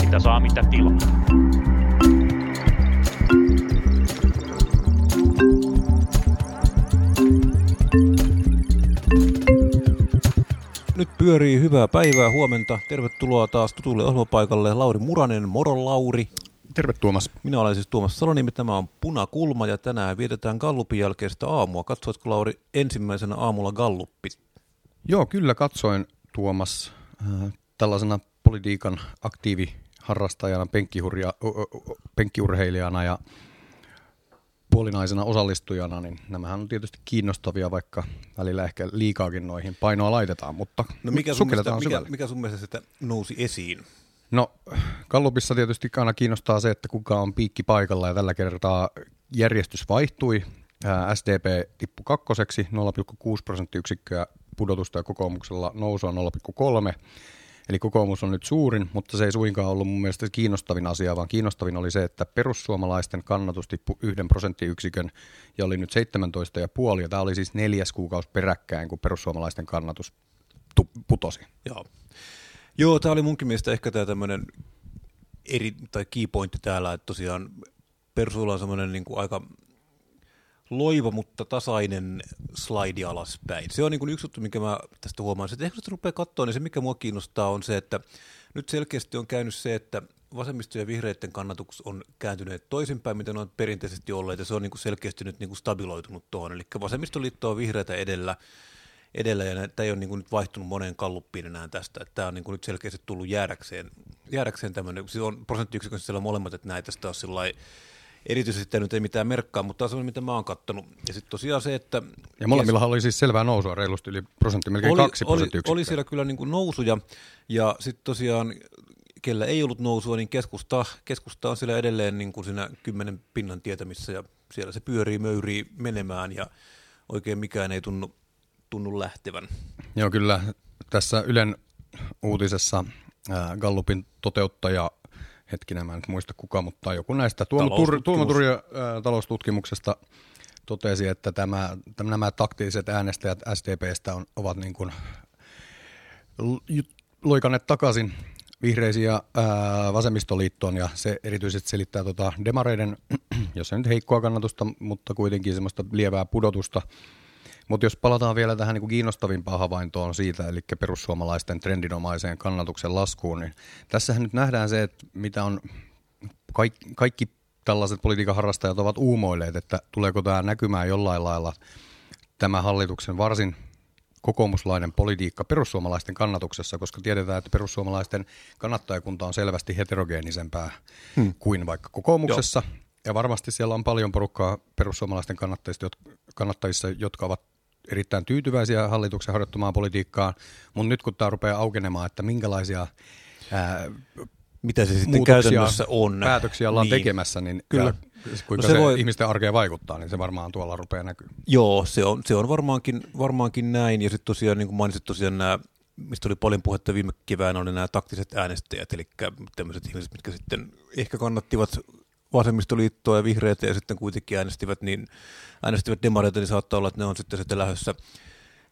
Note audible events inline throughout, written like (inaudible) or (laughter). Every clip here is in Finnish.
Mitä saa, mitä tilaa. Nyt pyörii hyvää päivää, huomenta. Tervetuloa taas tutulle ohjelmapaikalle. Lauri Muranen, moro Lauri. Terve Tuomas. Minä olen siis Tuomas Salonimi, tämä on Punakulma ja tänään vietetään Gallupin jälkeistä aamua. Katsoitko Lauri ensimmäisenä aamulla Galluppi? Joo, kyllä katsoin Tuomas äh, tällaisena politiikan aktiiviharrastajana, penkkiurheilijana ja puolinaisena osallistujana, niin nämähän on tietysti kiinnostavia, vaikka välillä ehkä liikaakin noihin painoa laitetaan, mutta No mikä sun, mielestä, mikä, mikä sun mielestä sitä nousi esiin? No, Kallupissa tietysti aina kiinnostaa se, että kuka on piikki paikalla ja tällä kertaa järjestys vaihtui. SDP tippui kakkoseksi 0,6 prosenttiyksikköä pudotusta ja kokoomuksella nousua 0,3. Eli kokoomus on nyt suurin, mutta se ei suinkaan ollut mun mielestä kiinnostavin asia, vaan kiinnostavin oli se, että perussuomalaisten kannatus tippui yhden prosenttiyksikön ja oli nyt 17,5. Ja tämä oli siis neljäs kuukausi peräkkäin, kun perussuomalaisten kannatus tu- putosi. Joo. Joo, tämä oli munkin mielestä ehkä tämä tämmöinen eri, tai key pointti täällä, että tosiaan Persuilla on semmoinen niin aika loiva, mutta tasainen slaidi alaspäin. Se on niin kuin yksi juttu, mikä mä tästä huomaan. Että ehkä kun rupeaa katsoa, niin se mikä mua kiinnostaa on se, että nyt selkeästi on käynyt se, että vasemmisto- ja vihreiden kannatus on kääntyneet toisinpäin, mitä ne on perinteisesti olleet, ja se on niin kuin selkeästi nyt niin kuin stabiloitunut tuohon. Eli vasemmistoliitto on vihreitä edellä, edellä ja tämä ei ole niin kuin nyt vaihtunut moneen kalluppiin enää tästä. Että tämä on niin kuin nyt selkeästi tullut jäädäkseen, jäädäkseen tämmöinen, se on prosenttiyksikön siellä molemmat, että näitä tästä on sillä erityisesti tämä nyt ei mitään merkkaa, mutta tämä on mitä mä oon kattonut. Ja sitten tosiaan se, että... Ja molemmillahan oli siis selvää nousua reilusti yli prosentti, melkein oli, kaksi oli, oli siellä kyllä niin kuin nousuja, ja sitten tosiaan kellä ei ollut nousua, niin keskusta, keskusta on siellä edelleen niin kuin siinä kymmenen pinnan tietämissä, ja siellä se pyörii, möyrii menemään, ja oikein mikään ei tunnu, tunnu lähtevän. Joo, kyllä tässä Ylen uutisessa äh, Gallupin toteuttaja, hetkinen mä en nyt muista kuka, mutta joku näistä Tuomo. Tuomo äh, taloustutkimuksesta totesi, että tämä, tämä, nämä taktiiset äänestäjät SDPstä on, ovat niin kuin loikanneet takaisin vihreisiin ja ää, vasemmistoliittoon, ja se erityisesti selittää tota demareiden, (clears throat) jos ei nyt heikkoa kannatusta, mutta kuitenkin semmoista lievää pudotusta. Mutta jos palataan vielä tähän niin kuin kiinnostavimpaan havaintoon siitä, eli perussuomalaisten trendinomaiseen kannatuksen laskuun, niin tässähän nyt nähdään se, että mitä on kaikki, kaikki tällaiset politiikan harrastajat ovat uumoilleet, että tuleeko tämä näkymään jollain lailla tämä hallituksen varsin kokoomuslainen politiikka perussuomalaisten kannatuksessa, koska tiedetään, että perussuomalaisten kannattajakunta on selvästi heterogeenisempää hmm. kuin vaikka kokoomuksessa. Joo. Ja varmasti siellä on paljon porukkaa perussuomalaisten kannattajista, kannattajissa, jotka ovat erittäin tyytyväisiä hallituksen harjoittamaan politiikkaan, mutta nyt kun tämä rupeaa aukenemaan, että minkälaisia ää, Mitä se sitten käytännössä on. päätöksiä ollaan Niin. tekemässä, niin Kyllä. ja kuinka No no se se, voi- ihmisten arkeen vaikuttaa, niin se varmaan tuolla rupeaa näkyy. Joo, se on, se on varmaankin, varmaankin näin. Ja sitten tosiaan, niin kuin mainitsit tosiaan nämä, mistä oli paljon puhetta viime keväänä, oli nämä taktiset äänestäjät, eli tämmöiset ihmiset, mitkä sitten ehkä kannattivat vasemmistoliittoa ja vihreitä ja sitten kuitenkin äänestivät, niin äänestivät demareita, niin saattaa olla, että ne on sitten sitten lähdössä,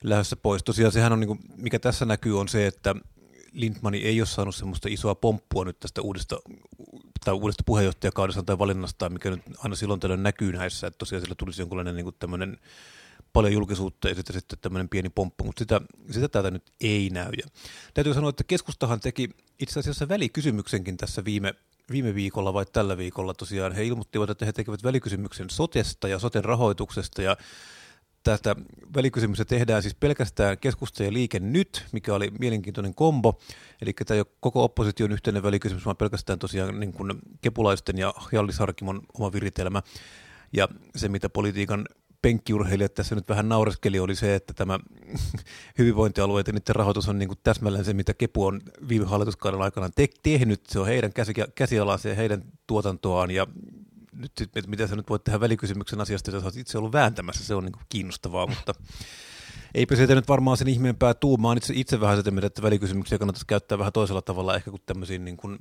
lähdössä pois. Tosiaan sehän on, niin kuin, mikä tässä näkyy, on se, että Lindmani ei ole saanut semmoista isoa pomppua nyt tästä uudesta, tai uudesta puheenjohtajakaudesta tai valinnasta, mikä nyt aina silloin tällöin näkyy näissä, että tosiaan sillä tulisi jonkinlainen niin tämmöinen paljon julkisuutta ja sitten, sitten tämmöinen pieni pomppu, mutta sitä, sitä täältä nyt ei näy. Ja täytyy sanoa, että keskustahan teki itse asiassa välikysymyksenkin tässä viime, viime viikolla vai tällä viikolla tosiaan. He ilmoittivat, että he tekevät välikysymyksen sotesta ja soten rahoituksesta ja tästä välikysymystä tehdään siis pelkästään keskusta ja liike nyt, mikä oli mielenkiintoinen kombo. Eli tämä ei ole koko opposition yhteinen välikysymys, vaan pelkästään tosiaan niin kuin kepulaisten ja Jallis Harkimon oma viritelmä. Ja se, mitä politiikan penkkiurheilijat tässä nyt vähän naureskeli, oli se, että tämä (laughs) hyvinvointialueet ja niiden rahoitus on niin kuin täsmälleen se, mitä Kepu on viime hallituskauden aikana te- tehnyt. Se on heidän käsi- käsialansa ja heidän tuotantoaan ja nyt, että mitä sä nyt voit tehdä välikysymyksen asiasta, sä oot itse ollut vääntämässä, se on niin kuin kiinnostavaa, mutta eipä sieltä nyt varmaan sen ihmeempää tuu. Mä itse, itse vähän sitä mieltä, että välikysymyksiä kannattaisi käyttää vähän toisella tavalla ehkä kuin tämmöisiin niin kuin,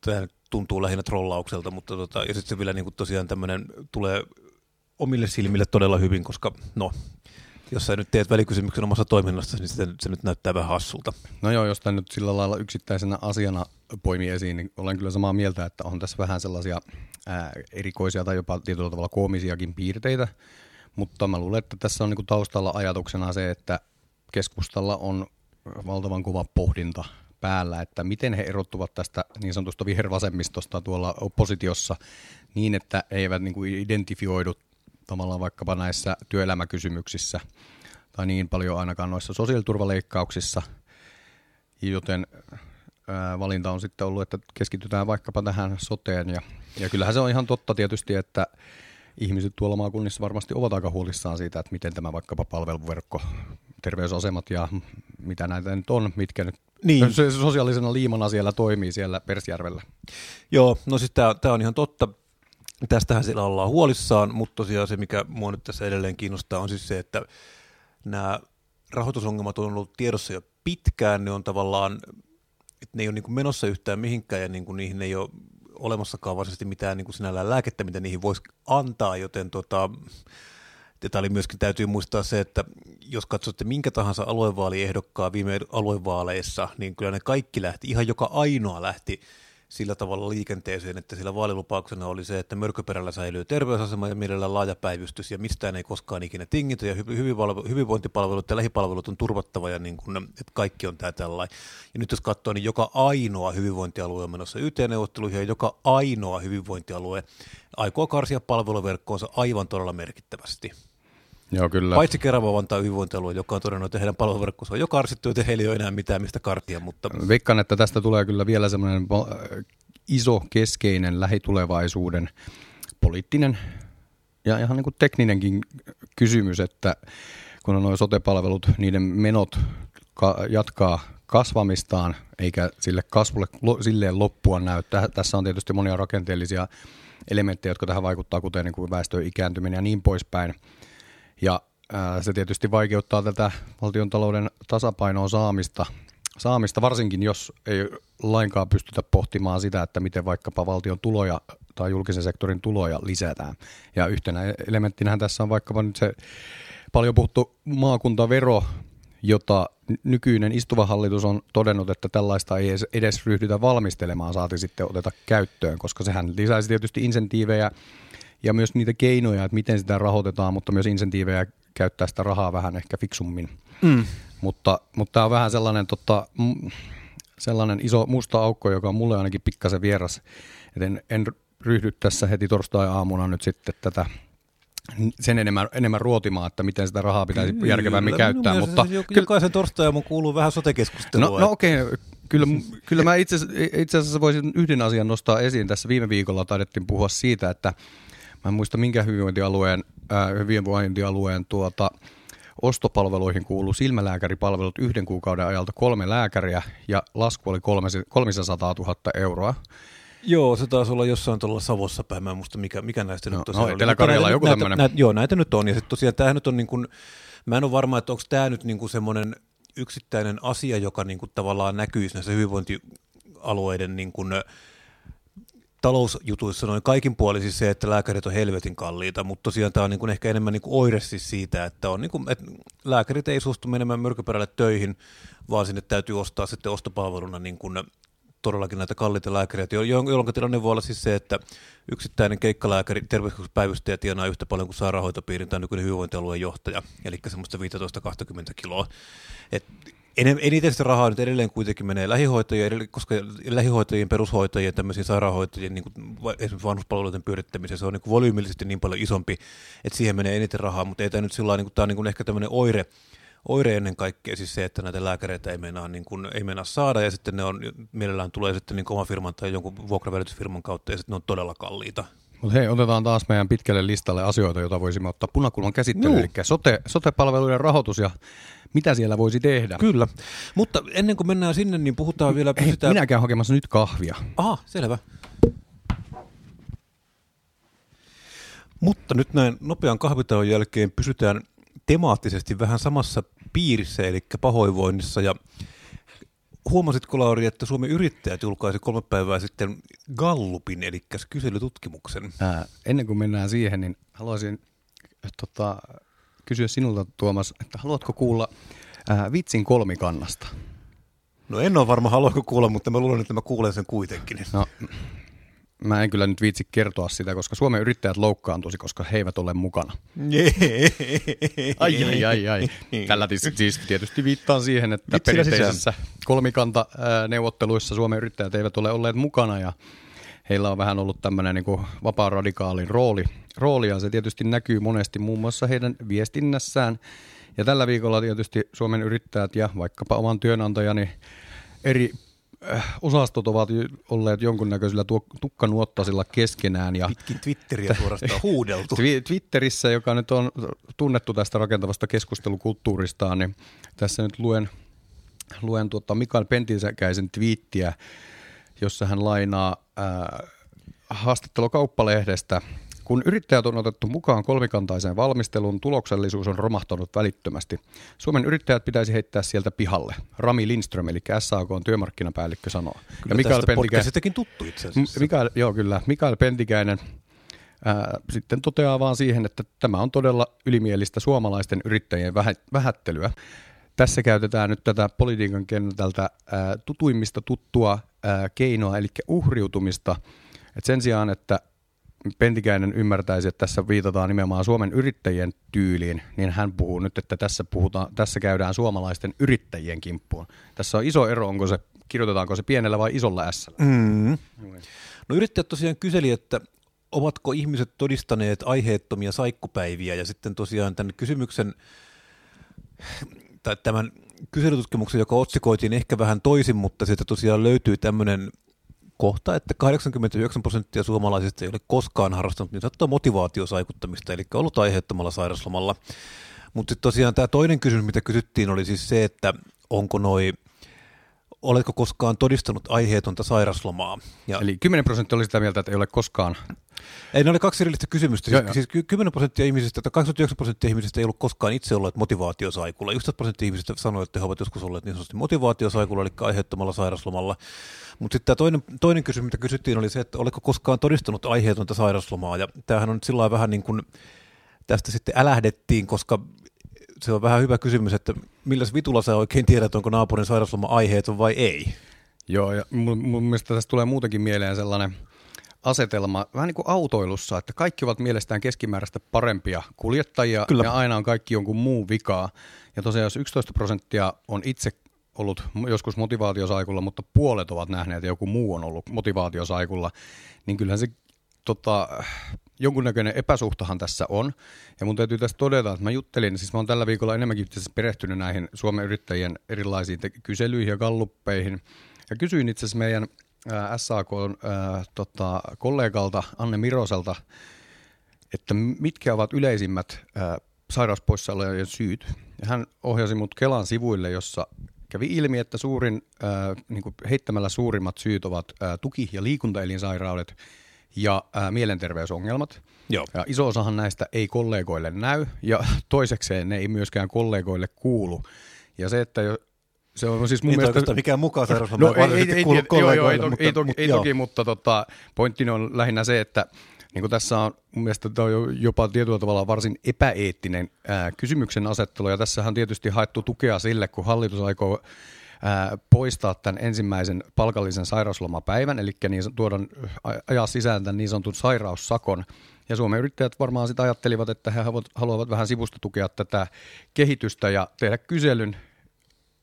tämä tuntuu lähinnä trollaukselta, mutta tota, ja sitten se vielä niin kuin tosiaan tämmöinen tulee omille silmille todella hyvin, koska no, jos sä nyt teet välikysymyksen omassa toiminnassa, niin se, se nyt näyttää vähän hassulta. No joo, jos tämä nyt sillä lailla yksittäisenä asiana poimii esiin, niin olen kyllä samaa mieltä, että on tässä vähän sellaisia ää, erikoisia tai jopa tietyllä tavalla koomisiakin piirteitä, mutta mä luulen, että tässä on niinku taustalla ajatuksena se, että keskustalla on valtavan kova pohdinta päällä, että miten he erottuvat tästä niin sanotusta vihervasemmistosta tuolla oppositiossa niin, että he eivät niin kuin identifioidu tavallaan vaikkapa näissä työelämäkysymyksissä tai niin paljon ainakaan noissa sosiaaliturvaleikkauksissa, joten ää, valinta on sitten ollut, että keskitytään vaikkapa tähän soteen ja, ja kyllähän se on ihan totta tietysti, että ihmiset tuolla maakunnissa varmasti ovat aika huolissaan siitä, että miten tämä vaikkapa palveluverkko, terveysasemat ja mitä näitä nyt on, mitkä nyt niin. se sosiaalisena liimana siellä toimii siellä Persjärvellä. Joo, no siis tämä on ihan totta. Tästähän siellä ollaan huolissaan, mutta tosiaan se, mikä mua nyt tässä edelleen kiinnostaa, on siis se, että nämä rahoitusongelmat on ollut tiedossa jo pitkään, ne on tavallaan, että ne ei ole niin kuin menossa yhtään mihinkään ja niin kuin niihin ei ole olemassakaan varsinaisesti mitään niin kuin sinällään lääkettä, mitä niihin voisi antaa, joten tota, Tämä oli myöskin täytyy muistaa se, että jos katsotte minkä tahansa aluevaaliehdokkaa viime aluevaaleissa, niin kyllä ne kaikki lähti, ihan joka ainoa lähti sillä tavalla liikenteeseen, että sillä vaalilupauksena oli se, että mörköperällä säilyy terveysasema ja mielellään laaja päivystys ja mistään ei koskaan ikinä tingitä ja hyvinvointipalvelut ja lähipalvelut on turvattava ja niin kuin, että kaikki on tämä tällainen. Ja nyt jos katsoo, niin joka ainoa hyvinvointialue on menossa YT-neuvotteluihin ja joka ainoa hyvinvointialue aikoo karsia palveluverkkoonsa aivan todella merkittävästi. Joo, kyllä. Paitsi Kerava antaa hyvinvointialue, joka on todennut, että heidän palveluverkkonsa on jo karsittu, että heillä ei ole enää mitään mistä kartia. Mutta... Veikkaan, että tästä tulee kyllä vielä semmoinen iso keskeinen lähitulevaisuuden poliittinen ja ihan niin kuin tekninenkin kysymys, että kun on nuo sote-palvelut, niiden menot ka- jatkaa kasvamistaan, eikä sille kasvulle lo- silleen loppua näy. Tässä on tietysti monia rakenteellisia elementtejä, jotka tähän vaikuttaa, kuten niin kuin väestön ikääntyminen ja niin poispäin. Ja se tietysti vaikeuttaa tätä valtion talouden tasapainoa saamista, saamista, varsinkin jos ei lainkaan pystytä pohtimaan sitä, että miten vaikkapa valtion tuloja tai julkisen sektorin tuloja lisätään. Ja yhtenä elementtinähän tässä on vaikkapa nyt se paljon puhuttu maakuntavero, jota nykyinen istuva hallitus on todennut, että tällaista ei edes ryhdytä valmistelemaan, saati sitten oteta käyttöön, koska sehän lisäisi tietysti insentiivejä ja myös niitä keinoja, että miten sitä rahoitetaan, mutta myös insentiivejä käyttää sitä rahaa vähän ehkä fiksummin. Mm. Mutta, mutta tämä on vähän sellainen, tota, sellainen iso musta aukko, joka on mulle ainakin pikkasen vieras. Et en, en ryhdy tässä heti torstai-aamuna nyt sitten tätä sen enemmän, enemmän ruotimaan, että miten sitä rahaa pitäisi kyllä, järkevämmin käyttää. Mutta se, jokaisen torstai kuuluu vähän sote-keskustelua. No, no okei, okay. kyllä, kyllä mä itse, itse asiassa voisin yhden asian nostaa esiin. Tässä viime viikolla taidettiin puhua siitä, että Mä en muista minkä hyvinvointialueen, äh, hyvinvointialueen tuota, ostopalveluihin kuuluu silmälääkäripalvelut yhden kuukauden ajalta kolme lääkäriä ja lasku oli 300 000 euroa. Joo, se taisi olla jossain tuolla Savossa päin, mä en muista mikä, mikä näistä no, nyt tosiaan no, Etelä-Karjala joku tämmöinen. Näitä, joo, näitä nyt on, ja sitten tosiaan tämähän nyt on niin kuin, mä en ole varma, että onko tämä nyt niin kuin semmoinen yksittäinen asia, joka niin kuin tavallaan näkyisi näissä hyvinvointialueiden niin kuin, talousjutuissa noin kaikin puolin siis se, että lääkärit on helvetin kalliita, mutta tosiaan tämä on niin kuin ehkä enemmän niin kuin oire siis siitä, että, on niin kuin, että lääkärit ei suostu menemään myrkyperälle töihin, vaan sinne täytyy ostaa sitten ostopalveluna niin kuin todellakin näitä kalliita lääkäreitä, jolloin tilanne voi olla siis se, että yksittäinen keikkalääkäri, terveyskeskuspäivystäjä tienaa yhtä paljon kuin sairaanhoitopiirin tai nykyinen hyvinvointialueen johtaja, eli semmoista 15-20 kiloa. Et eniten sitä rahaa nyt edelleen kuitenkin menee lähihoitajien, koska lähihoitajien, perushoitajien, tämmöisiin sairaanhoitajien, niin kuin esimerkiksi vanhuspalveluiden pyörittämiseen, se on niin volyymillisesti niin paljon isompi, että siihen menee eniten rahaa, mutta ei tämä nyt sillä niin kuin, tämä on niin kuin ehkä tämmöinen oire, oire ennen kaikkea siis se, että näitä lääkäreitä ei meinaa, niin kuin, ei meinaa saada ja sitten ne on, mielellään tulee sitten niin oma firman tai jonkun vuokravälitysfirman kautta ja sitten ne on todella kalliita. Mutta hei, otetaan taas meidän pitkälle listalle asioita, joita voisimme ottaa punakulman käsittelyyn, eli sote, sote-palveluiden rahoitus ja mitä siellä voisi tehdä. Kyllä, mutta ennen kuin mennään sinne, niin puhutaan vielä... Ei, pysytään... minä käyn hakemassa nyt kahvia. Aha, selvä. Mutta nyt näin nopean kahvitauon jälkeen pysytään temaattisesti vähän samassa piirissä, eli pahoinvoinnissa ja Huomasitko Lauri, että Suomen yrittäjät julkaisi kolme päivää sitten Gallupin, eli kyselytutkimuksen? Ää, ennen kuin mennään siihen, niin haluaisin tota, kysyä sinulta Tuomas, että haluatko kuulla ää, vitsin kolmikannasta? No en ole varma, haluanko kuulla, mutta mä luulen, että mä kuulen sen kuitenkin. No, mä en kyllä nyt viitsi kertoa sitä, koska Suomen yrittäjät loukkaantuisi, koska he eivät ole mukana. (laughs) Ai, ai, ai, ai. Tällä siis tietysti viittaan siihen, että Vitsillä perinteisessä kolmikanta-neuvotteluissa Suomen yrittäjät eivät ole olleet mukana ja heillä on vähän ollut tämmöinen niin vapaa-radikaalin rooli, rooli ja se tietysti näkyy monesti muun muassa heidän viestinnässään. Ja tällä viikolla tietysti Suomen yrittäjät ja vaikkapa oman työnantajani eri osastot ovat olleet jonkunnäköisillä tukkanuottasilla keskenään. Ja Pitkin Twitteriä suorastaan (laughs) huudeltu. Twi- Twitterissä, joka nyt on tunnettu tästä rakentavasta keskustelukulttuuristaan, niin tässä nyt luen, luen tuota Mikael Pentisäkäisen twiittiä, jossa hän lainaa ää, haastattelu kauppalehdestä. Kun yrittäjät on otettu mukaan kolmikantaiseen valmisteluun, tuloksellisuus on romahtanut välittömästi. Suomen yrittäjät pitäisi heittää sieltä pihalle. Rami Lindström, eli SAK on työmarkkinapäällikkö, sanoo. Kyllä ja tästä podcastistakin tuttu itse asiassa. Mikael, joo, kyllä. Mikael Pentikäinen ää, sitten toteaa vaan siihen, että tämä on todella ylimielistä suomalaisten yrittäjien vähä, vähättelyä. Tässä käytetään nyt tätä politiikan kentältä ää, tutuimmista tuttua ää, keinoa, eli uhriutumista. Et sen sijaan, että Pentikäinen ymmärtäisi, että tässä viitataan nimenomaan Suomen yrittäjien tyyliin, niin hän puhuu nyt, että tässä, puhutaan, tässä käydään suomalaisten yrittäjien kimppuun. Tässä on iso ero, onko se, kirjoitetaanko se pienellä vai isolla S. Mm. No yrittäjät tosiaan kyseli, että ovatko ihmiset todistaneet aiheettomia saikkupäiviä ja sitten tosiaan tämän kysymyksen tai tämän kyselytutkimuksen, joka otsikoitiin ehkä vähän toisin, mutta sieltä tosiaan löytyy tämmöinen kohta, että 89 prosenttia suomalaisista ei ole koskaan harrastanut niin sanottua motivaatiosaikuttamista, eli ollut aiheettomalla sairaslomalla. Mutta sitten tosiaan tämä toinen kysymys, mitä kysyttiin, oli siis se, että onko noi, oletko koskaan todistanut aiheetonta sairaslomaa? Ja Eli 10 prosenttia oli sitä mieltä, että ei ole koskaan. Ei, ne oli kaksi erillistä kysymystä. Siis, siis 10 prosenttia ihmisistä, tai 89 prosenttia ihmisistä ei ollut koskaan itse olleet motivaatiosaikulla. 11 prosenttia ihmisistä sanoi, että he ovat joskus olleet niin sanotusti motivaatiosaikulla, eli aiheettomalla sairaslomalla. Mutta sitten tämä toinen, toinen kysymys, mitä kysyttiin, oli se, että oletko koskaan todistanut aiheetonta sairaslomaa. Ja tämähän on nyt sillä vähän niin kuin, tästä sitten älähdettiin, koska se on vähän hyvä kysymys, että milläs vitulla sä oikein tiedät, onko naapurin sairasloma aiheeton vai ei? Joo, ja mun, mun mielestä tästä tulee muutenkin mieleen sellainen asetelma, vähän niin kuin autoilussa, että kaikki ovat mielestään keskimääräistä parempia kuljettajia Kyllä. ja aina on kaikki jonkun muu vikaa. Ja tosiaan jos 11 prosenttia on itse ollut joskus motivaatiosaikulla, mutta puolet ovat nähneet, että joku muu on ollut motivaatiosaikulla, niin kyllähän se tota, jonkunnäköinen epäsuhtahan tässä on. Ja mun täytyy tässä todeta, että mä juttelin, siis mä oon tällä viikolla enemmänkin perehtynyt näihin Suomen yrittäjien erilaisiin kyselyihin ja galluppeihin. Ja kysyin itse asiassa meidän ää, SAK ää, tota, kollegalta Anne Miroselta, että mitkä ovat yleisimmät ää, sairauspoissaolojen syyt. Ja hän ohjasi mut Kelan sivuille, jossa kävi ilmi, että suurin, ää, niin heittämällä suurimmat syyt ovat ää, tuki- ja liikuntaelinsairaudet ja ää, mielenterveysongelmat. Joo. Ja iso osahan näistä ei kollegoille näy, ja (laughs) toisekseen ne ei myöskään kollegoille kuulu. Ja se, että jo, se on siis mun niin mielestä... mikään mukaan sairausloma no, ei, ei, ei, joo, joo, ei, toki, mutta, ei, toki, mutta, ei toki, mutta tota, pointtini on lähinnä se, että niin kuin tässä on mun mielestä tämä on jopa tietyllä tavalla varsin epäeettinen ää, kysymyksen asettelu, ja tässä on tietysti haettu tukea sille, kun hallitus aikoo ää, poistaa tämän ensimmäisen palkallisen sairauslomapäivän, eli niin, tuoda ajaa sisään tämän niin sanotun sairaussakon, ja Suomen yrittäjät varmaan sitä ajattelivat, että he haluavat vähän sivusta tukea tätä kehitystä ja tehdä kyselyn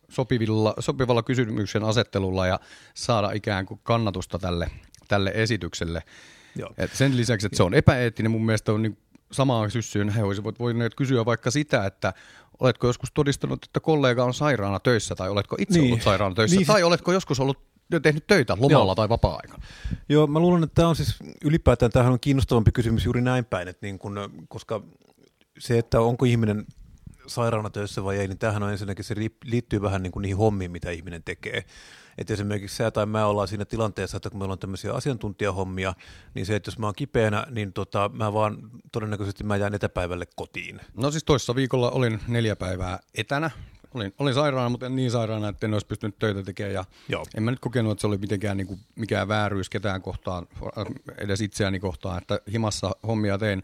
sopivilla, sopivalla kysymyksen asettelulla ja saada ikään kuin kannatusta tälle, tälle esitykselle. Joo. Et sen lisäksi, että se on epäeettinen, mun mielestä on niin samaan syssyyn he olisivat voineet kysyä vaikka sitä, että oletko joskus todistanut, että kollega on sairaana töissä tai oletko itse niin. ollut sairaana töissä niin. tai oletko joskus ollut tehnyt töitä lomalla Joo. tai vapaa-aikana? Joo, mä luulen, että tämä on siis ylipäätään tämähän on kiinnostavampi kysymys juuri näin päin, että niin kun, koska se, että onko ihminen sairaana töissä vai ei, niin tämähän on ensinnäkin, se liittyy vähän niin kuin niihin hommiin, mitä ihminen tekee. Että esimerkiksi sä tai mä ollaan siinä tilanteessa, että kun meillä on tämmöisiä asiantuntijahommia, niin se, että jos mä oon kipeänä, niin tota, mä vaan todennäköisesti mä jään etäpäivälle kotiin. No siis toissa viikolla olin neljä päivää etänä. Olin, olin sairaana, mutta en niin sairaana, että en olisi pystynyt töitä tekemään. Ja Joo. En mä nyt kokenut, että se oli mitenkään niin kuin, mikään vääryys ketään kohtaan, edes itseäni kohtaan, että himassa hommia tein.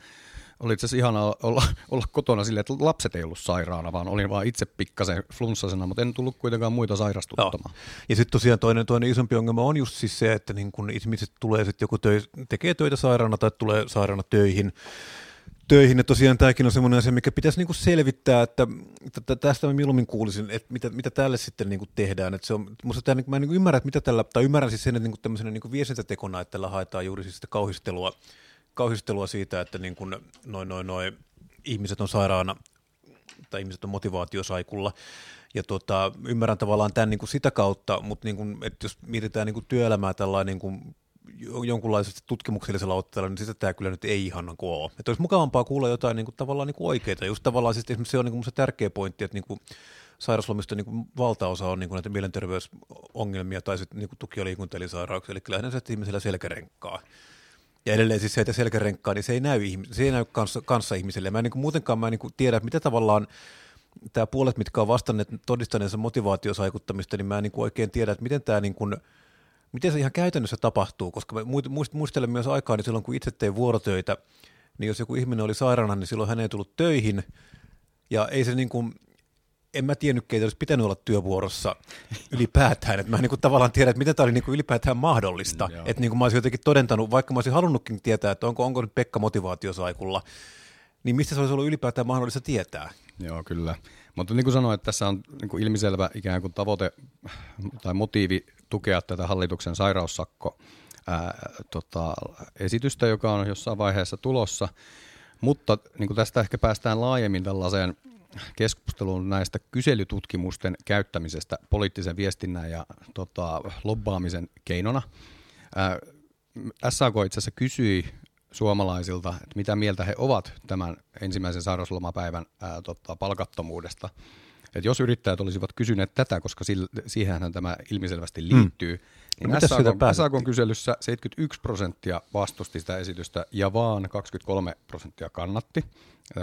Oli itse asiassa ihanaa olla, olla kotona silleen, että lapset ei ollut sairaana, vaan olin vaan itse pikkasen flunssasena, mutta en tullut kuitenkaan muita sairastuttamaan. No. Ja sitten tosiaan toinen, toinen isompi ongelma on just siis se, että niin kun ihmiset tulee sitten joku töi, tekee töitä sairaana tai tulee sairaana töihin, töihin. Ja tosiaan tämäkin on semmoinen asia, mikä pitäisi niinku selvittää, että, että tästä mä mieluummin kuulisin, että mitä, mitä tälle sitten niinku tehdään. Että se on, musta tämä, mä en niinku ymmärrä, että mitä tällä, tai ymmärrän siis sen, että niinku tämmöisenä niinku viestintätekona, että tällä haetaan juuri siis sitä kauhistelua, kauhistelua siitä, että niinku noin, noin, noin ihmiset on sairaana tai ihmiset on motivaatiosaikulla. Ja tota, ymmärrän tavallaan tämän niin kuin sitä kautta, mutta niin kuin, että jos mietitään niin kuin työelämää tällainen niin kuin jonkunlaisella tutkimuksellisella otteella, niin sitä tämä kyllä nyt ei ihan niin ole. Että olisi mukavampaa kuulla jotain niin kuin, tavallaan niin kuin oikeita. Just tavallaan siis esimerkiksi se on niin kuin se tärkeä pointti, että niin kuin, sairauslomista niin kuin valtaosa on niin kuin näitä mielenterveysongelmia tai sitten niin tuki- ja liikuntaelisairauksia, eli kyllä se ihmisellä selkärenkkaa. Ja edelleen siis se, että selkärenkkaa, niin se ei näy, se ei näy kanssa, kanssa ihmiselle. Mä en niin kuin, muutenkaan mä en niin kuin tiedä, mitä tavallaan tämä puolet, mitkä on vastanneet todistaneensa motivaatiosaikuttamista, niin mä en niin kuin oikein tiedä, että miten tämä niin kuin, miten se ihan käytännössä tapahtuu, koska mä muistelen myös aikaa, niin silloin kun itse tein vuorotöitä, niin jos joku ihminen oli sairaana, niin silloin hän ei tullut töihin, ja ei se niin kuin, en mä tiennyt, keitä olisi pitänyt olla työvuorossa ylipäätään. Että mä en niin kuin tavallaan tiedä, että miten tämä oli niin kuin ylipäätään mahdollista. Mm, että niin kuin mä olisin jotenkin todentanut, vaikka mä olisin halunnutkin tietää, että onko, onko nyt Pekka motivaatiosaikulla, niin mistä se olisi ollut ylipäätään mahdollista tietää? Joo, kyllä. Mutta niin kuin sanoin, että tässä on niin kuin ilmiselvä ikään kuin tavoite tai motiivi tukea tätä hallituksen sairaussakko ää, tota, esitystä, joka on jossain vaiheessa tulossa. Mutta niin kuin tästä ehkä päästään laajemmin tällaiseen keskusteluun näistä kyselytutkimusten käyttämisestä poliittisen viestinnän ja tota, lobbaamisen keinona. Ää, SAK itse asiassa kysyi suomalaisilta, että mitä mieltä he ovat tämän ensimmäisen sairauslomapäivän ää, tota, palkattomuudesta. Et jos yrittäjät olisivat kysyneet tätä, koska siihenhän tämä ilmiselvästi mm. liittyy, mm. niin no, SAK, kyselyssä 71 prosenttia vastusti sitä esitystä ja vaan 23 prosenttia kannatti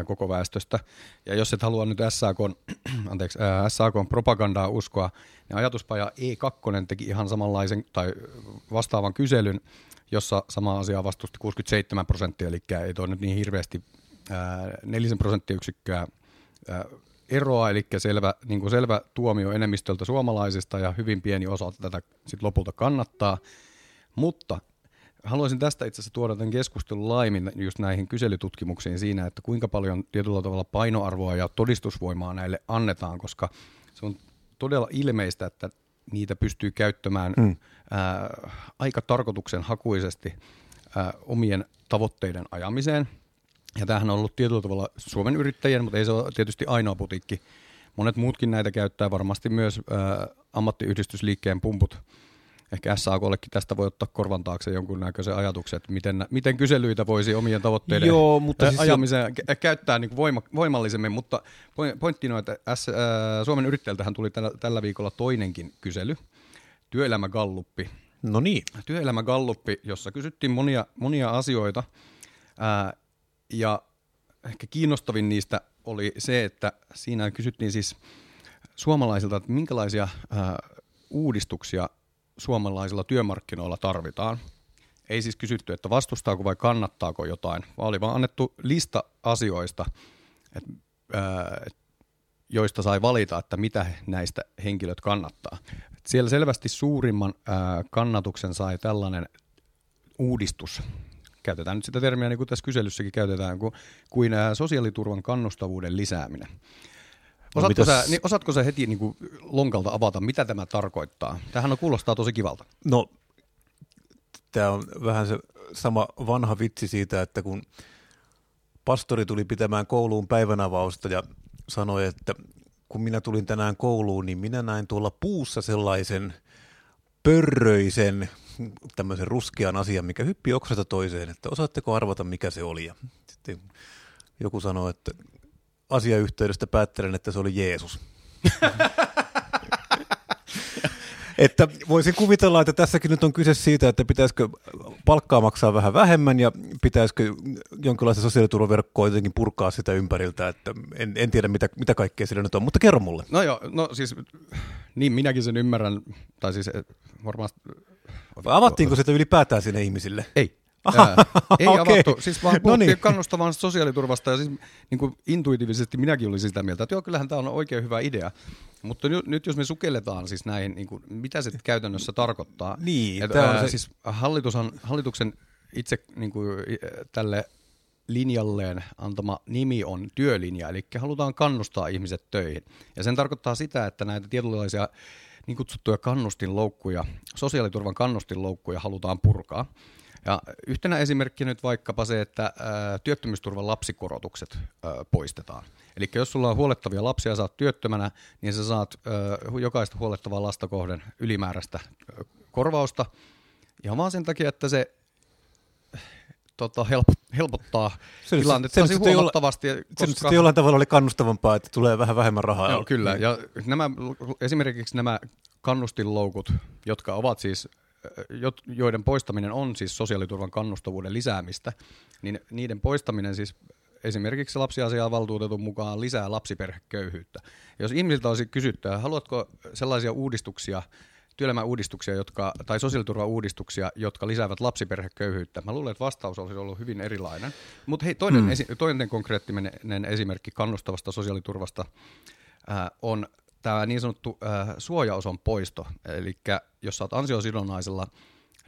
koko väestöstä. Ja jos et halua nyt SAK, (clears throat) anteeksi, ää, SAK propagandaa uskoa, niin ajatuspaja E2 teki ihan samanlaisen tai vastaavan kyselyn, jossa sama asia vastusti 67 prosenttia, eli ei toi nyt niin hirveästi nelisen prosenttiyksikköä eroa, eli selvä, niin kuin selvä tuomio enemmistöltä suomalaisista ja hyvin pieni osa tätä sit lopulta kannattaa. Mutta haluaisin tästä itse asiassa tuoda tämän keskustelun laimin just näihin kyselytutkimuksiin siinä, että kuinka paljon tietyllä tavalla painoarvoa ja todistusvoimaa näille annetaan, koska se on todella ilmeistä, että niitä pystyy käyttämään mm. ää, aika tarkoituksenhakuisesti ää, omien tavoitteiden ajamiseen. Ja tämähän on ollut tietyllä tavalla Suomen yrittäjien, mutta ei se ole tietysti ainoa putiikki. Monet muutkin näitä käyttää, varmasti myös ää, ammattiyhdistysliikkeen pumput ehkä SAKllekin tästä voi ottaa korvan taakse jonkunnäköisen ajatuksen, että miten, miten kyselyitä voisi omien tavoitteiden Joo, mutta siis ajamiseen jo... käyttää niin voima, voimallisemmin, mutta pointti on, että S, äh, Suomen yrittäjältähän tuli tällä, tällä viikolla toinenkin kysely, työelämägalluppi. No niin. Työelämägalluppi, jossa kysyttiin monia, monia asioita, äh, ja ehkä kiinnostavin niistä oli se, että siinä kysyttiin siis suomalaisilta, että minkälaisia äh, uudistuksia suomalaisilla työmarkkinoilla tarvitaan. Ei siis kysytty, että vastustaako vai kannattaako jotain, vaan oli vaan annettu lista asioista, että, ää, joista sai valita, että mitä näistä henkilöt kannattaa. Et siellä selvästi suurimman ää, kannatuksen sai tällainen uudistus, käytetään nyt sitä termiä niin kuin tässä kyselyssäkin käytetään, kuin, kuin ää, sosiaaliturvan kannustavuuden lisääminen. Osaatko, mitäs... sä, niin osaatko sä heti niin kuin lonkalta avata, mitä tämä tarkoittaa? Tämähän on, kuulostaa tosi kivalta. No, tämä on vähän se sama vanha vitsi siitä, että kun pastori tuli pitämään kouluun päivänavausta ja sanoi, että kun minä tulin tänään kouluun, niin minä näin tuolla puussa sellaisen pörröisen, tämmöisen ruskean asian, mikä hyppi oksasta toiseen, että osaatteko arvata, mikä se oli? Ja sitten joku sanoi, että asiayhteydestä päättelen, että se oli Jeesus. (laughs) että voisin kuvitella, että tässäkin nyt on kyse siitä, että pitäisikö palkkaa maksaa vähän vähemmän ja pitäisikö jonkinlaista sosiaaliturvaverkkoa jotenkin purkaa sitä ympäriltä, että en, en tiedä mitä, mitä kaikkea sillä nyt on, mutta kerro mulle. No joo, no siis niin minäkin sen ymmärrän, tai siis varmaan... Avattiinko sitä ylipäätään sinne ihmisille? Ei, Ää, ei (laughs) okay. avattu, siis vaan puhuttiin no niin. kannustavan sosiaaliturvasta ja siis niin kuin intuitiivisesti minäkin olisin sitä mieltä, että joo, kyllähän tämä on oikein hyvä idea. Mutta nyt, nyt jos me sukelletaan siis näihin, niin kuin, mitä se käytännössä tarkoittaa. Niin, että, ää, se... siis hallitushan, hallituksen itse niin kuin, tälle linjalleen antama nimi on työlinja, eli halutaan kannustaa ihmiset töihin. Ja sen tarkoittaa sitä, että näitä tietynlaisia niin kutsuttuja kannustinloukkuja, sosiaaliturvan kannustinloukkuja halutaan purkaa. Ja yhtenä esimerkkinä nyt vaikkapa se, että työttömyysturvan lapsikorotukset poistetaan. Eli jos sulla on huolettavia lapsia ja saat työttömänä, niin sä saat jokaista huolettavaa lasta kohden ylimääräistä ää, korvausta. Ihan vaan sen takia, että se tota, help, helpottaa se, tilannetta se, se, huomattavasti. Se, koska... se jollain tavalla oli kannustavampaa, että tulee vähän vähemmän rahaa. Joo, kyllä. Ja nämä, esimerkiksi nämä kannustinloukut, jotka ovat siis joiden poistaminen on siis sosiaaliturvan kannustavuuden lisäämistä, niin niiden poistaminen siis esimerkiksi lapsiasiavaltuutetun mukaan lisää lapsiperheköyhyyttä. Jos ihmisiltä olisi kysytty, haluatko sellaisia uudistuksia, työelämäuudistuksia jotka, tai sosiaaliturvauudistuksia, jotka lisäävät lapsiperheköyhyyttä? Mä luulen, että vastaus olisi ollut hyvin erilainen. Mutta hei, toinen, mm. esi- toinen konkreettinen esimerkki kannustavasta sosiaaliturvasta äh, on tämä niin sanottu äh, suojaoson poisto. Eli jos sä oot ansiosidonnaisella,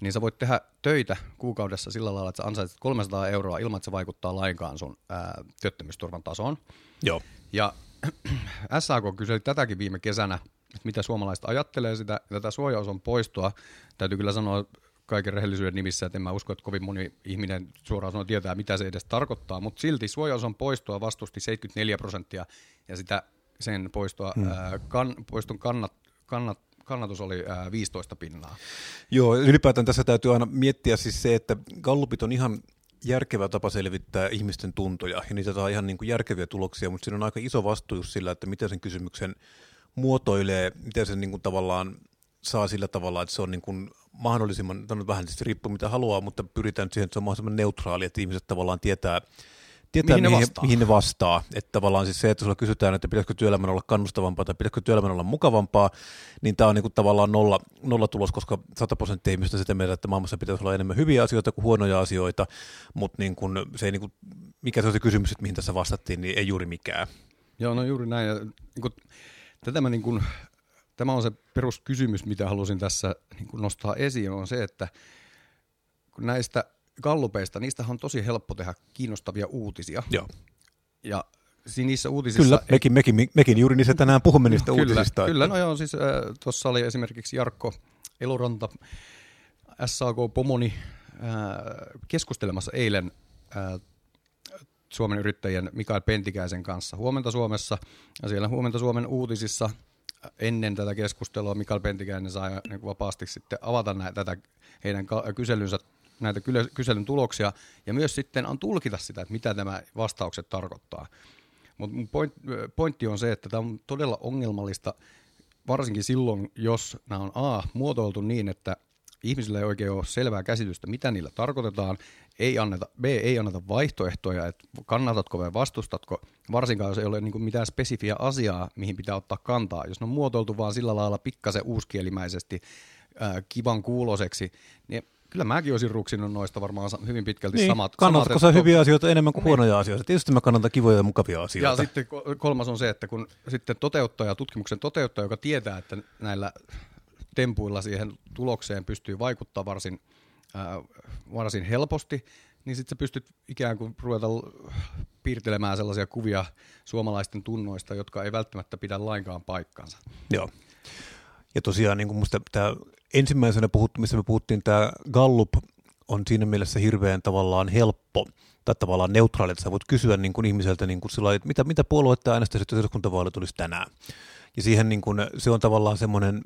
niin sä voit tehdä töitä kuukaudessa sillä lailla, että sä ansaitset 300 euroa ilman, että se vaikuttaa lainkaan sun äh, työttömyysturvan tasoon. Joo. Ja (clears throat) SAK kyseli tätäkin viime kesänä, mitä suomalaiset ajattelee sitä, tätä suojaoson poistoa. Täytyy kyllä sanoa kaiken rehellisyyden nimissä, että en mä usko, että kovin moni ihminen suoraan sanoen tietää, mitä se edes tarkoittaa, mutta silti suojaosan poistoa vastusti 74 prosenttia, ja sitä sen poistoa, hmm. ää, kan, poiston kannat, kannat, kannatus oli ää, 15 pinnaa. Joo, ylipäätään tässä täytyy aina miettiä siis se, että gallupit on ihan järkevä tapa selvittää ihmisten tuntoja, ja niitä saa ihan niin kuin järkeviä tuloksia, mutta siinä on aika iso vastuus sillä, että miten sen kysymyksen muotoilee, miten sen niin kuin tavallaan saa sillä tavalla, että se on niin kuin mahdollisimman, tämä on vähän siis riippuu mitä haluaa, mutta pyritään siihen, että se on mahdollisimman neutraali, että ihmiset tavallaan tietää, tietää mihin, mihin, ne vastaa. mihin ne vastaa. Että tavallaan siis se, että sulla kysytään, että pitäisikö työelämän olla kannustavampaa tai pitäisikö työelämän olla mukavampaa, niin tämä on niin kuin tavallaan nolla, nolla tulos, koska 100 prosenttia ihmistä sitä mieltä, että maailmassa pitäisi olla enemmän hyviä asioita kuin huonoja asioita, mutta niin kuin, se ei niin kuin, mikä se on se kysymys, että mihin tässä vastattiin, niin ei juuri mikään. Joo, no juuri näin. Ja, niin kuin, tätä mä niin kuin, tämä on se peruskysymys, mitä halusin tässä niin kuin nostaa esiin, on se, että kun näistä gallupeista, niistä on tosi helppo tehdä kiinnostavia uutisia. Joo. Ja niissä uutisissa... Kyllä, mekin, mekin, mekin juuri niissä tänään puhumme niistä kyllä, uutisista. Kyllä, no joo, siis äh, tuossa oli esimerkiksi Jarkko Eloranta, SAK Pomoni, äh, keskustelemassa eilen äh, Suomen yrittäjien Mikael Pentikäisen kanssa Huomenta Suomessa. Ja siellä Huomenta Suomen uutisissa ennen tätä keskustelua Mikael Pentikäinen sai niin vapaasti sitten avata näitä, tätä heidän kyselynsä näitä kyselyn tuloksia ja myös sitten on tulkita sitä, että mitä nämä vastaukset tarkoittaa. Mutta point, pointti on se, että tämä on todella ongelmallista, varsinkin silloin, jos nämä on A, muotoiltu niin, että ihmisillä ei oikein ole selvää käsitystä, mitä niillä tarkoitetaan, ei anneta, B, ei anneta vaihtoehtoja, että kannatatko vai vastustatko, varsinkaan jos ei ole niin mitään spesifiä asiaa, mihin pitää ottaa kantaa. Jos ne on muotoiltu vaan sillä lailla pikkasen uuskielimäisesti, ää, kivan kuuloseksi, niin Kyllä mäkin olisin ruksinut noista varmaan hyvin pitkälti niin, samat. Kannatatko sä hyviä asioita enemmän kuin niin. huonoja asioita? Tietysti mä kannatan kivoja ja mukavia asioita. Ja sitten kolmas on se, että kun sitten toteuttaja, tutkimuksen toteuttaja, joka tietää, että näillä tempuilla siihen tulokseen pystyy vaikuttaa varsin, äh, varsin helposti, niin sitten sä pystyt ikään kuin ruveta piirtelemään sellaisia kuvia suomalaisten tunnoista, jotka ei välttämättä pidä lainkaan paikkansa. Joo. Ja tosiaan niin kuin musta tämä ensimmäisenä, puhuttu, missä me puhuttiin, tämä Gallup on siinä mielessä hirveän tavallaan helppo tai tavallaan neutraali, että sä voit kysyä niin kuin ihmiseltä niin kuin sillä että mitä, mitä puoluetta äänestäisit, jos eduskuntavaali tulisi tänään. Ja siihen niin kuin, se on tavallaan semmoinen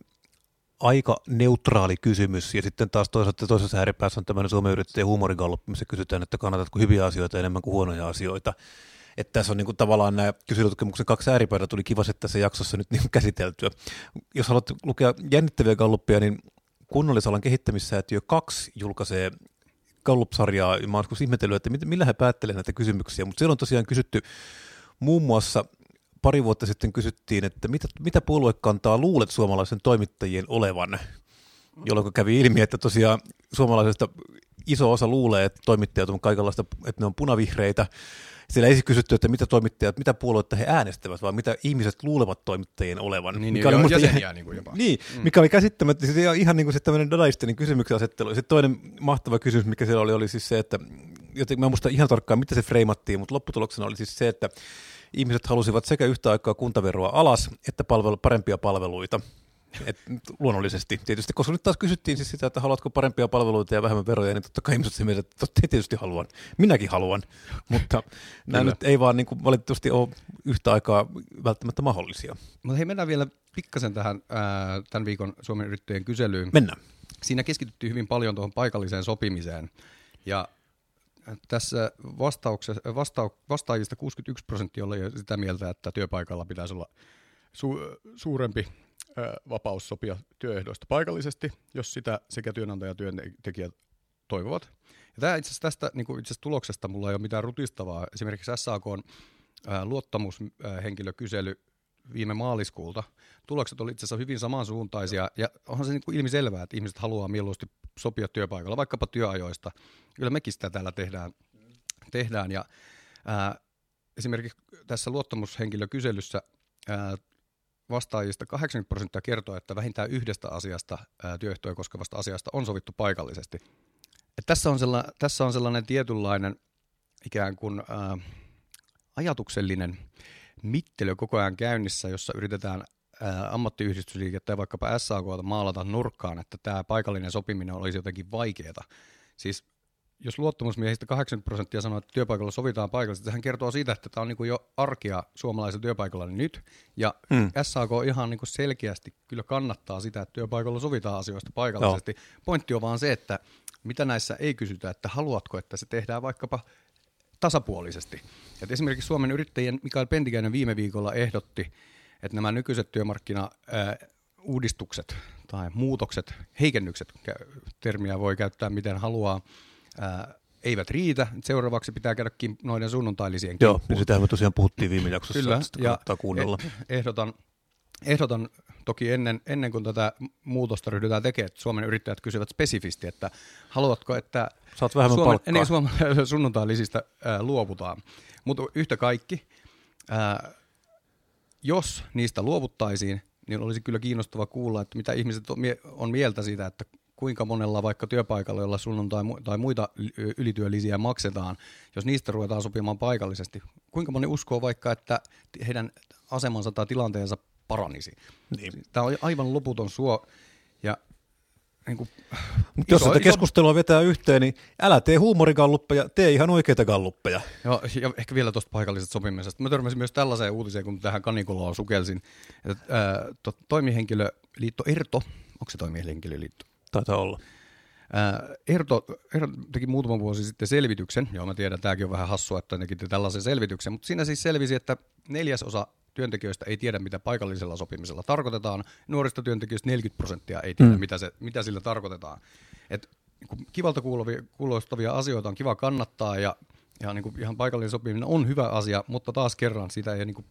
aika neutraali kysymys, ja sitten taas toisaalta toisessa ääripäässä on tämmöinen Suomen yrittäjien huumorigallup, missä kysytään, että kannatatko hyviä asioita enemmän kuin huonoja asioita. Että tässä on niin kuin tavallaan nämä kyselytutkimuksen kaksi ääripäätä tuli kiva tässä jaksossa nyt niin käsiteltyä. Jos haluat lukea jännittäviä galluppia, niin kunnallisalan kehittämissäätiö 2 julkaisee Gallup-sarjaa, ja mä olen ihmetellyt, että millä he päättelevät näitä kysymyksiä, mutta siellä on tosiaan kysytty muun muassa pari vuotta sitten kysyttiin, että mitä, mitä puoluekantaa luulet suomalaisen toimittajien olevan? jolloin kävi ilmi, että tosiaan suomalaisesta iso osa luulee, että toimittajat on kaikenlaista, että ne on punavihreitä. Siellä ei siis kysytty, että mitä toimittajat, mitä puolueita he äänestävät, vaan mitä ihmiset luulevat toimittajien olevan. Niin, mikä niin, oli jäseniä ihan, niin kuin jopa. niin, mm. mikä oli käsittämättä, siis ihan, niin kuin se tämmöinen Dadaistenin kysymyksen asettelu. Sitten toinen mahtava kysymys, mikä siellä oli, oli siis se, että jotenkin mä en muista ihan tarkkaan, mitä se freimattiin, mutta lopputuloksena oli siis se, että ihmiset halusivat sekä yhtä aikaa kuntaveroa alas, että palvelu, parempia palveluita. Et luonnollisesti tietysti, koska nyt taas kysyttiin siis sitä, että haluatko parempia palveluita ja vähemmän veroja, niin totta kai ihmiset se mieltä, että totta, tietysti haluan. Minäkin haluan, mutta (laughs) nämä nyt ei vaan niin kuin valitettavasti ole yhtä aikaa välttämättä mahdollisia. Mutta hei, mennään vielä pikkasen tähän ää, tämän viikon Suomen yrittäjien kyselyyn. Mennään. Siinä keskityttiin hyvin paljon tuohon paikalliseen sopimiseen. Ja tässä vasta, vastaajista 61 prosenttia oli sitä mieltä, että työpaikalla pitäisi olla su, suurempi vapaus sopia työehdoista paikallisesti, jos sitä sekä työnantaja ja työntekijät toivovat. Ja tämä itse tästä niin kuin itse tuloksesta mulla ei ole mitään rutistavaa. Esimerkiksi SAK on luottamushenkilökysely viime maaliskuulta. Tulokset olivat itse asiassa hyvin samansuuntaisia, ja onhan se niin kuin ilmiselvää, että ihmiset haluaa mieluusti sopia työpaikalla, vaikkapa työajoista. Kyllä mekin sitä täällä tehdään. tehdään ja, ää, esimerkiksi tässä luottamushenkilökyselyssä ää, vastaajista 80 prosenttia kertoo, että vähintään yhdestä asiasta, ää, työehtoja koskevasta asiasta on sovittu paikallisesti. Et tässä, on sellainen, tässä on sellainen tietynlainen ikään kuin ää, ajatuksellinen mittely koko ajan käynnissä, jossa yritetään ää, ammattiyhdistysliikettä ja vaikkapa SAK maalata nurkkaan, että tämä paikallinen sopiminen olisi jotenkin vaikeaa. Siis jos luottamusmiehistä 80 prosenttia sanoo, että työpaikalla sovitaan paikallisesti, sehän kertoo siitä, että tämä on niin jo arkea suomalaisella työpaikalla nyt, ja hmm. SAK ihan niin selkeästi kyllä kannattaa sitä, että työpaikalla sovitaan asioista paikallisesti. Joo. Pointti on vaan se, että mitä näissä ei kysytä, että haluatko, että se tehdään vaikkapa tasapuolisesti. Et esimerkiksi Suomen yrittäjien Mikael Pentikäinen viime viikolla ehdotti, että nämä nykyiset työmarkkina-uudistukset tai muutokset, heikennykset, termiä voi käyttää miten haluaa, ää, eivät riitä. Seuraavaksi pitää käydä kim- noiden sunnuntailisien Joo, kimppuun. niin sitähän me tosiaan puhuttiin viime jaksossa, Kyllä, että kannattaa kuunnella. Eh, ehdotan, ehdotan toki ennen, ennen kuin tätä muutosta ryhdytään tekemään, että Suomen yrittäjät kysyvät spesifisti, että haluatko, että Saat vähemmän Suomen, palkkaa. Niin, Suomen (laughs) sunnuntailisistä ää, luovutaan. Mutta yhtä kaikki, ää, jos niistä luovuttaisiin, niin olisi kyllä kiinnostava kuulla, että mitä ihmiset on, on mieltä siitä, että kuinka monella vaikka työpaikalla, jolla sunnuntai tai muita ylityölisiä maksetaan, jos niistä ruvetaan sopimaan paikallisesti, kuinka moni uskoo vaikka, että heidän asemansa tai tilanteensa paranisi. Niin. Tämä on aivan loputon suo, ja niin kuin, Mutta jos tätä keskustelua vetää yhteen, niin älä tee huumorigalluppeja, tee ihan oikeita galluppeja. Joo, ja ehkä vielä tuosta paikallisesta sopimisesta. Mä törmäsin myös tällaiseen uutiseen, kun tähän kanikuloon sukelsin. Että, ää, to, toimihenkilöliitto ERTO, onko se toimihenkilöliitto? Taitaa olla. Ää, Erto, Erto teki muutama vuosi sitten selvityksen, joo mä tiedän, tämäkin on vähän hassua, että teki tällaisen selvityksen, mutta siinä siis selvisi, että neljäsosa työntekijöistä ei tiedä, mitä paikallisella sopimisella tarkoitetaan. Nuorista työntekijöistä 40 prosenttia ei tiedä, mm. mitä, se, mitä sillä tarkoitetaan. Et, niin kivalta kuulostavia asioita on kiva kannattaa ja, ja niin kuin ihan paikallinen sopiminen on hyvä asia, mutta taas kerran sitä ei, niin kuin,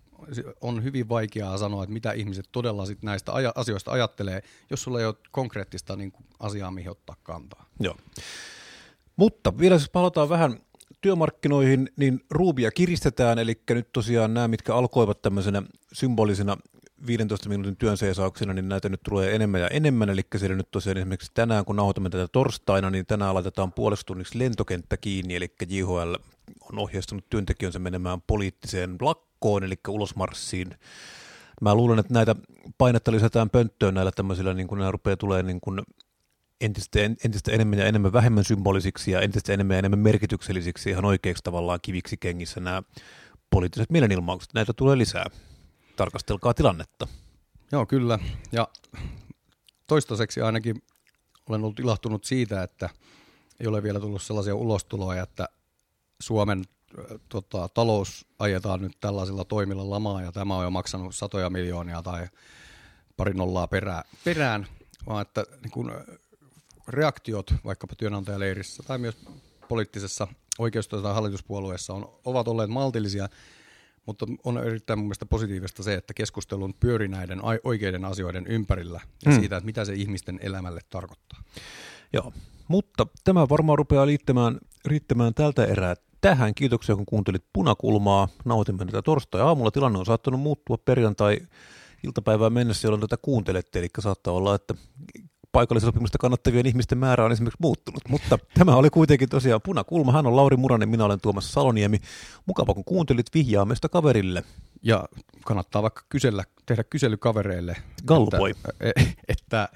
on hyvin vaikeaa sanoa, että mitä ihmiset todella sit näistä aja, asioista ajattelee, jos sulla ei ole konkreettista niin kuin, asiaa, mihin ottaa kantaa. Joo. Mutta vielä jos palataan vähän työmarkkinoihin, niin ruubia kiristetään, eli nyt tosiaan nämä, mitkä alkoivat tämmöisenä symbolisena 15 minuutin työn seesauksena, niin näitä nyt tulee enemmän ja enemmän, eli siellä nyt tosiaan esimerkiksi tänään, kun nauhoitamme tätä torstaina, niin tänään laitetaan puolesta tunniksi lentokenttä kiinni, eli JHL on ohjeistanut työntekijönsä menemään poliittiseen lakkoon, eli ulosmarssiin. Mä luulen, että näitä painetta lisätään pönttöön näillä tämmöisillä, niin kun nämä rupeaa tulee niin kuin entistä, entistä enemmän ja enemmän vähemmän symbolisiksi ja entistä enemmän ja enemmän merkityksellisiksi ihan oikeiksi tavallaan kiviksi kengissä nämä poliittiset mielenilmaukset. Näitä tulee lisää. Tarkastelkaa tilannetta. Joo, kyllä. Ja toistaiseksi ainakin olen ollut ilahtunut siitä, että ei ole vielä tullut sellaisia ulostuloja, että Suomen tota, talous ajetaan nyt tällaisilla toimilla lamaa ja tämä on jo maksanut satoja miljoonia tai pari nollaa perään, perään vaan että niin kun, reaktiot vaikkapa työnantajaleirissä tai myös poliittisessa oikeisto- tai hallituspuolueessa on, ovat olleet maltillisia, Mutta on erittäin mun mielestä positiivista se, että keskustelun pyöri näiden oikeiden asioiden ympärillä ja hmm. siitä, että mitä se ihmisten elämälle tarkoittaa. Joo, mutta tämä varmaan rupeaa liittämään, riittämään tältä erää tähän. Kiitoksia, kun kuuntelit Punakulmaa. Nautimme tätä torstai-aamulla. Tilanne on saattanut muuttua perjantai iltapäivään mennessä, jolloin tätä kuuntelette. Eli saattaa olla, että paikallisopimusta kannattavien ihmisten määrä on esimerkiksi muuttunut. Mutta tämä oli kuitenkin tosiaan Punakulma. Hän on Lauri Muranen, minä olen Tuomas Saloniemi. Mukava, kun kuuntelit vihjaamesta kaverille. Ja kannattaa vaikka kysellä, tehdä kysely kavereille. Gallupoi. Että, että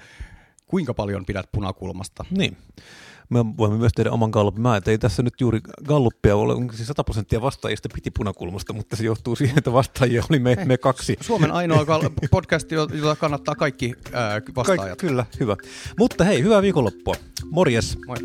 kuinka paljon pidät punakulmasta? Niin me voimme myös tehdä oman gallupin. Mä ei tässä nyt juuri galluppia ole, onko siis 100 prosenttia vastaajista piti punakulmasta, mutta se johtuu siihen, että vastaajia oli me, me kaksi. Suomen ainoa podcast, jota kannattaa kaikki ää, vastaajat. Kaik, kyllä, hyvä. Mutta hei, hyvää viikonloppua. Morjes. Moi.